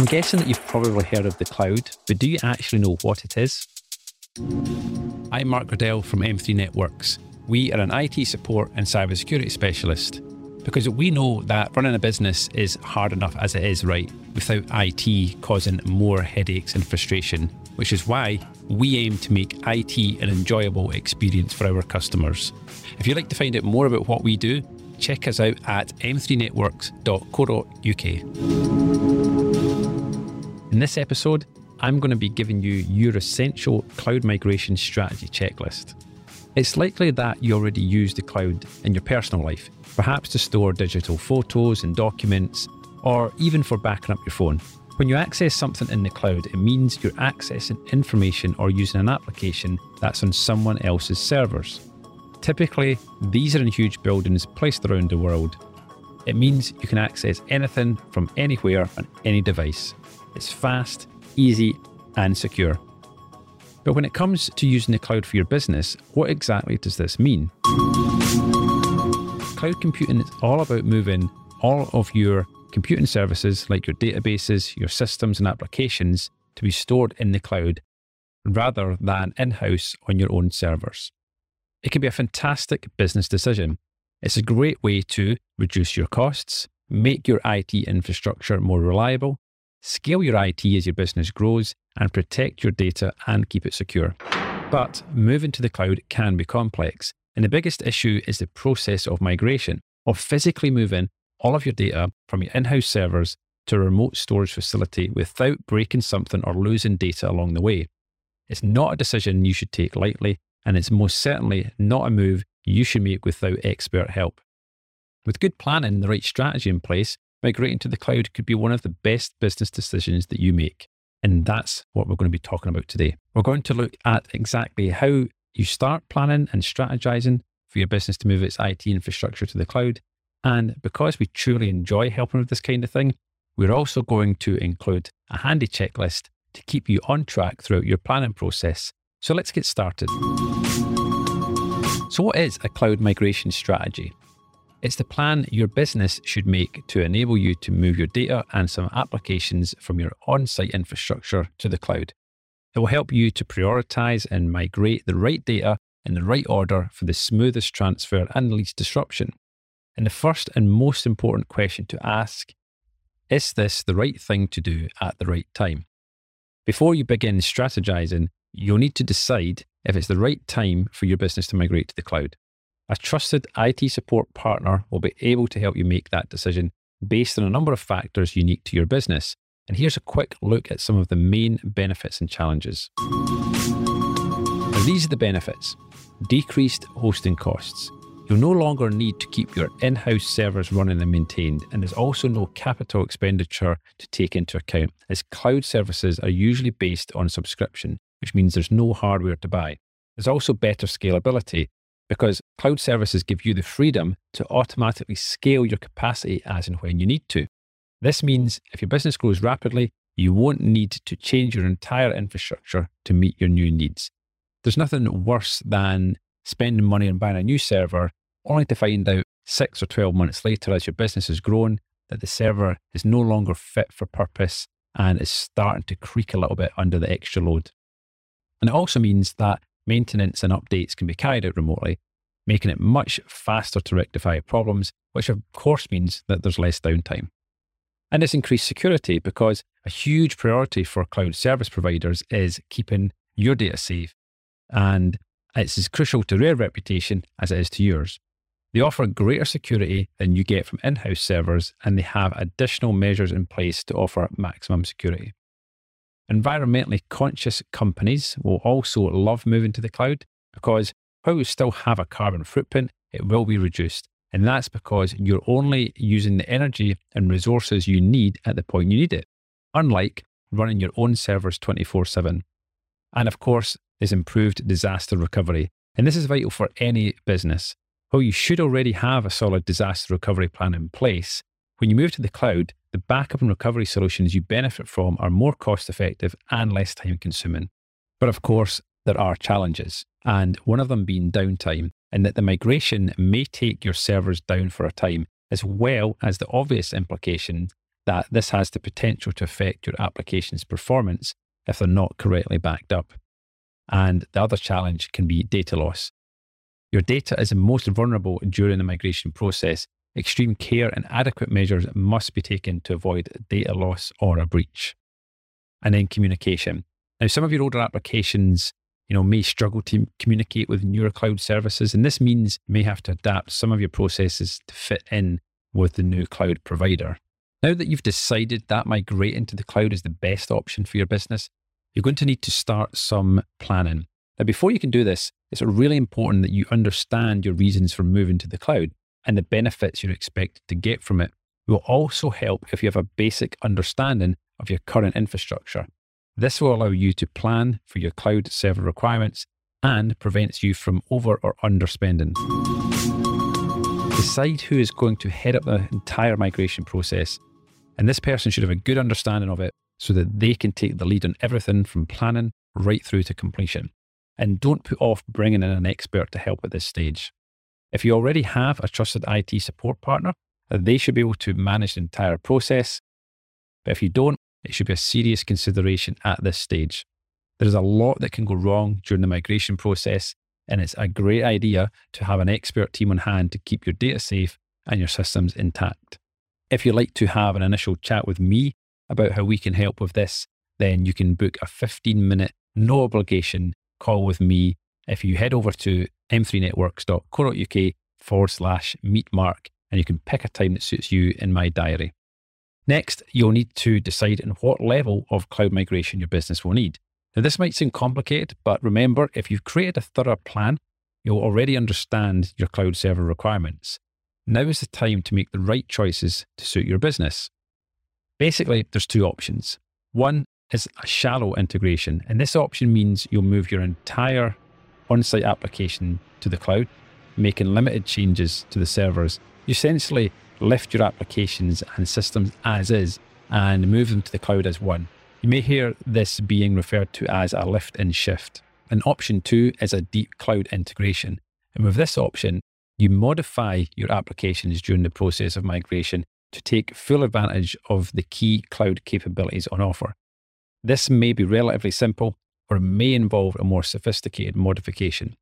I'm guessing that you've probably heard of the cloud, but do you actually know what it is? I'm Mark Riddell from M3 Networks. We are an IT support and cybersecurity specialist because we know that running a business is hard enough as it is, right, without IT causing more headaches and frustration, which is why we aim to make IT an enjoyable experience for our customers. If you'd like to find out more about what we do, check us out at m3networks.co.uk. In this episode, I'm going to be giving you your essential cloud migration strategy checklist. It's likely that you already use the cloud in your personal life, perhaps to store digital photos and documents, or even for backing up your phone. When you access something in the cloud, it means you're accessing information or using an application that's on someone else's servers. Typically, these are in huge buildings placed around the world. It means you can access anything from anywhere on any device. It's fast, easy, and secure. But when it comes to using the cloud for your business, what exactly does this mean? Cloud computing is all about moving all of your computing services, like your databases, your systems, and applications, to be stored in the cloud rather than in house on your own servers. It can be a fantastic business decision. It's a great way to reduce your costs, make your IT infrastructure more reliable, scale your IT as your business grows, and protect your data and keep it secure. But moving to the cloud can be complex, and the biggest issue is the process of migration, of physically moving all of your data from your in house servers to a remote storage facility without breaking something or losing data along the way. It's not a decision you should take lightly, and it's most certainly not a move you should make without expert help. With good planning and the right strategy in place, migrating to the cloud could be one of the best business decisions that you make. And that's what we're going to be talking about today. We're going to look at exactly how you start planning and strategizing for your business to move its IT infrastructure to the cloud. And because we truly enjoy helping with this kind of thing, we're also going to include a handy checklist to keep you on track throughout your planning process. So let's get started. So, what is a cloud migration strategy? It's the plan your business should make to enable you to move your data and some applications from your on site infrastructure to the cloud. It will help you to prioritize and migrate the right data in the right order for the smoothest transfer and least disruption. And the first and most important question to ask is this the right thing to do at the right time? Before you begin strategizing, you'll need to decide if it's the right time for your business to migrate to the cloud. A trusted IT support partner will be able to help you make that decision based on a number of factors unique to your business. And here's a quick look at some of the main benefits and challenges. Now, these are the benefits decreased hosting costs. You'll no longer need to keep your in house servers running and maintained, and there's also no capital expenditure to take into account, as cloud services are usually based on subscription, which means there's no hardware to buy. There's also better scalability, because cloud services give you the freedom to automatically scale your capacity as and when you need to. This means if your business grows rapidly, you won't need to change your entire infrastructure to meet your new needs. There's nothing worse than spending money on buying a new server only to find out six or 12 months later, as your business has grown, that the server is no longer fit for purpose and is starting to creak a little bit under the extra load. And it also means that maintenance and updates can be carried out remotely, making it much faster to rectify problems, which of course means that there's less downtime. And it's increased security because a huge priority for cloud service providers is keeping your data safe. And it's as crucial to their reputation as it is to yours. They offer greater security than you get from in house servers, and they have additional measures in place to offer maximum security. Environmentally conscious companies will also love moving to the cloud because while you still have a carbon footprint, it will be reduced. And that's because you're only using the energy and resources you need at the point you need it, unlike running your own servers 24 7. And of course, there's improved disaster recovery. And this is vital for any business. While you should already have a solid disaster recovery plan in place, when you move to the cloud, the backup and recovery solutions you benefit from are more cost effective and less time consuming. But of course, there are challenges, and one of them being downtime, and that the migration may take your servers down for a time, as well as the obvious implication that this has the potential to affect your application's performance if they're not correctly backed up. And the other challenge can be data loss. Your data is most vulnerable during the migration process. Extreme care and adequate measures must be taken to avoid data loss or a breach. And then communication. Now, some of your older applications you know, may struggle to communicate with newer cloud services. And this means you may have to adapt some of your processes to fit in with the new cloud provider. Now that you've decided that migrating to the cloud is the best option for your business, you're going to need to start some planning. Now, before you can do this, it's really important that you understand your reasons for moving to the cloud and the benefits you're expected to get from it. Will also help if you have a basic understanding of your current infrastructure. This will allow you to plan for your cloud server requirements and prevents you from over or underspending. Decide who is going to head up the entire migration process, and this person should have a good understanding of it so that they can take the lead on everything from planning right through to completion. And don't put off bringing in an expert to help at this stage. If you already have a trusted IT support partner, they should be able to manage the entire process. But if you don't, it should be a serious consideration at this stage. There is a lot that can go wrong during the migration process, and it's a great idea to have an expert team on hand to keep your data safe and your systems intact. If you'd like to have an initial chat with me about how we can help with this, then you can book a 15 minute, no obligation call with me if you head over to m3networks.co.uk forward slash meet Mark and you can pick a time that suits you in my diary. Next, you'll need to decide on what level of cloud migration your business will need. Now, this might seem complicated, but remember, if you've created a thorough plan, you'll already understand your cloud server requirements. Now is the time to make the right choices to suit your business. Basically, there's two options. One is a shallow integration, and this option means you'll move your entire on site application to the cloud, making limited changes to the servers. You essentially lift your applications and systems as is and move them to the cloud as one. You may hear this being referred to as a lift and shift. And option two is a deep cloud integration. And with this option, you modify your applications during the process of migration to take full advantage of the key cloud capabilities on offer. This may be relatively simple or may involve a more sophisticated modification.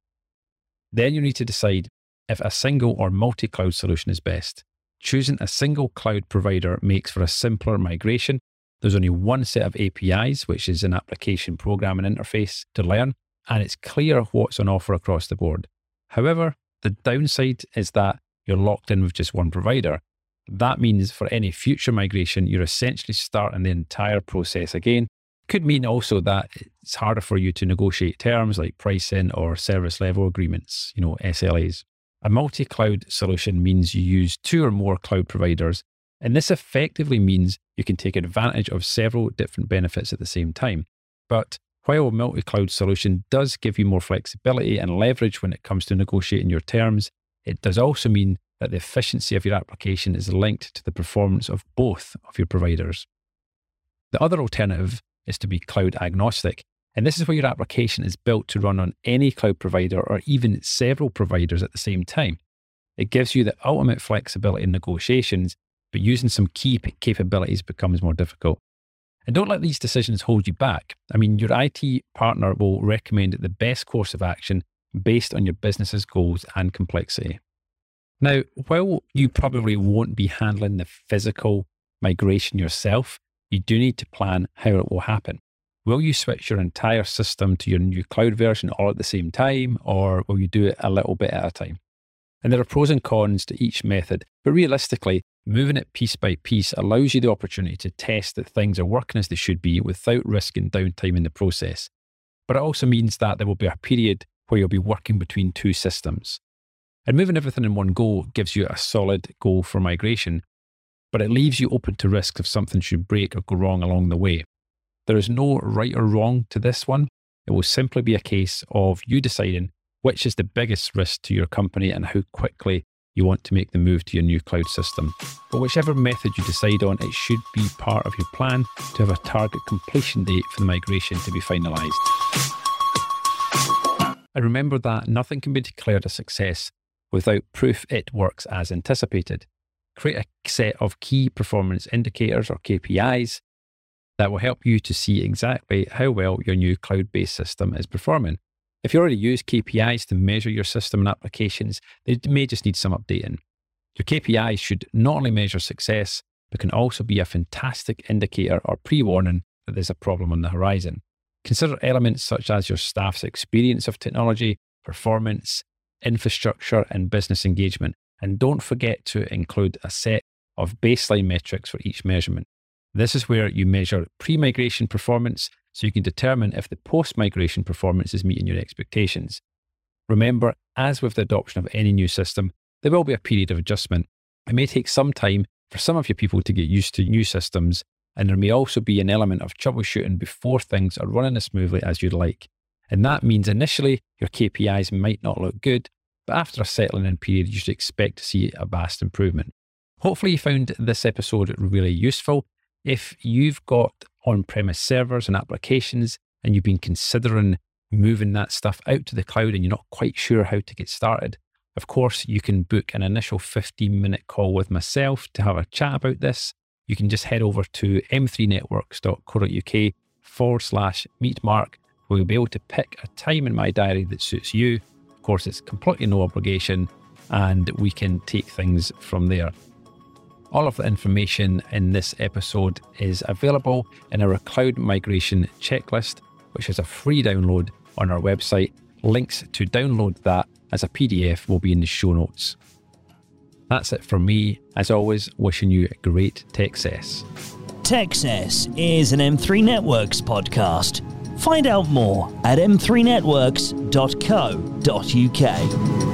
Then you need to decide if a single or multi cloud solution is best. Choosing a single cloud provider makes for a simpler migration. There's only one set of APIs, which is an application programming interface to learn, and it's clear what's on offer across the board. However, the downside is that you're locked in with just one provider. That means for any future migration, you're essentially starting the entire process again. Could mean also that it's harder for you to negotiate terms like pricing or service level agreements, you know, SLAs. A multi cloud solution means you use two or more cloud providers, and this effectively means you can take advantage of several different benefits at the same time. But while a multi cloud solution does give you more flexibility and leverage when it comes to negotiating your terms, it does also mean that the efficiency of your application is linked to the performance of both of your providers. The other alternative is to be cloud agnostic, and this is where your application is built to run on any cloud provider or even several providers at the same time. It gives you the ultimate flexibility in negotiations, but using some key capabilities becomes more difficult. And don't let these decisions hold you back. I mean, your IT partner will recommend the best course of action based on your business's goals and complexity. Now, while you probably won't be handling the physical migration yourself, you do need to plan how it will happen. Will you switch your entire system to your new cloud version all at the same time, or will you do it a little bit at a time? And there are pros and cons to each method, but realistically, moving it piece by piece allows you the opportunity to test that things are working as they should be without risking downtime in the process. But it also means that there will be a period where you'll be working between two systems. And moving everything in one go gives you a solid goal for migration, but it leaves you open to risks if something should break or go wrong along the way. There is no right or wrong to this one. It will simply be a case of you deciding which is the biggest risk to your company and how quickly you want to make the move to your new cloud system. But whichever method you decide on, it should be part of your plan to have a target completion date for the migration to be finalised. And remember that nothing can be declared a success without proof it works as anticipated. Create a set of key performance indicators or KPIs that will help you to see exactly how well your new cloud based system is performing. If you already use KPIs to measure your system and applications, they may just need some updating. Your KPIs should not only measure success, but can also be a fantastic indicator or pre warning that there's a problem on the horizon. Consider elements such as your staff's experience of technology, performance, infrastructure, and business engagement. And don't forget to include a set of baseline metrics for each measurement. This is where you measure pre migration performance so you can determine if the post migration performance is meeting your expectations. Remember, as with the adoption of any new system, there will be a period of adjustment. It may take some time for some of your people to get used to new systems, and there may also be an element of troubleshooting before things are running as smoothly as you'd like. And that means initially your KPIs might not look good, but after a settling in period, you should expect to see a vast improvement. Hopefully, you found this episode really useful. If you've got on premise servers and applications and you've been considering moving that stuff out to the cloud and you're not quite sure how to get started, of course, you can book an initial 15 minute call with myself to have a chat about this. You can just head over to m3networks.co.uk forward slash meet Mark, where you'll be able to pick a time in my diary that suits you. Course, it's completely no obligation, and we can take things from there. All of the information in this episode is available in our cloud migration checklist, which is a free download on our website. Links to download that as a PDF will be in the show notes. That's it from me. As always, wishing you a great Techcess. Techcess is an M3 Networks podcast. Find out more at m3networks.co.uk.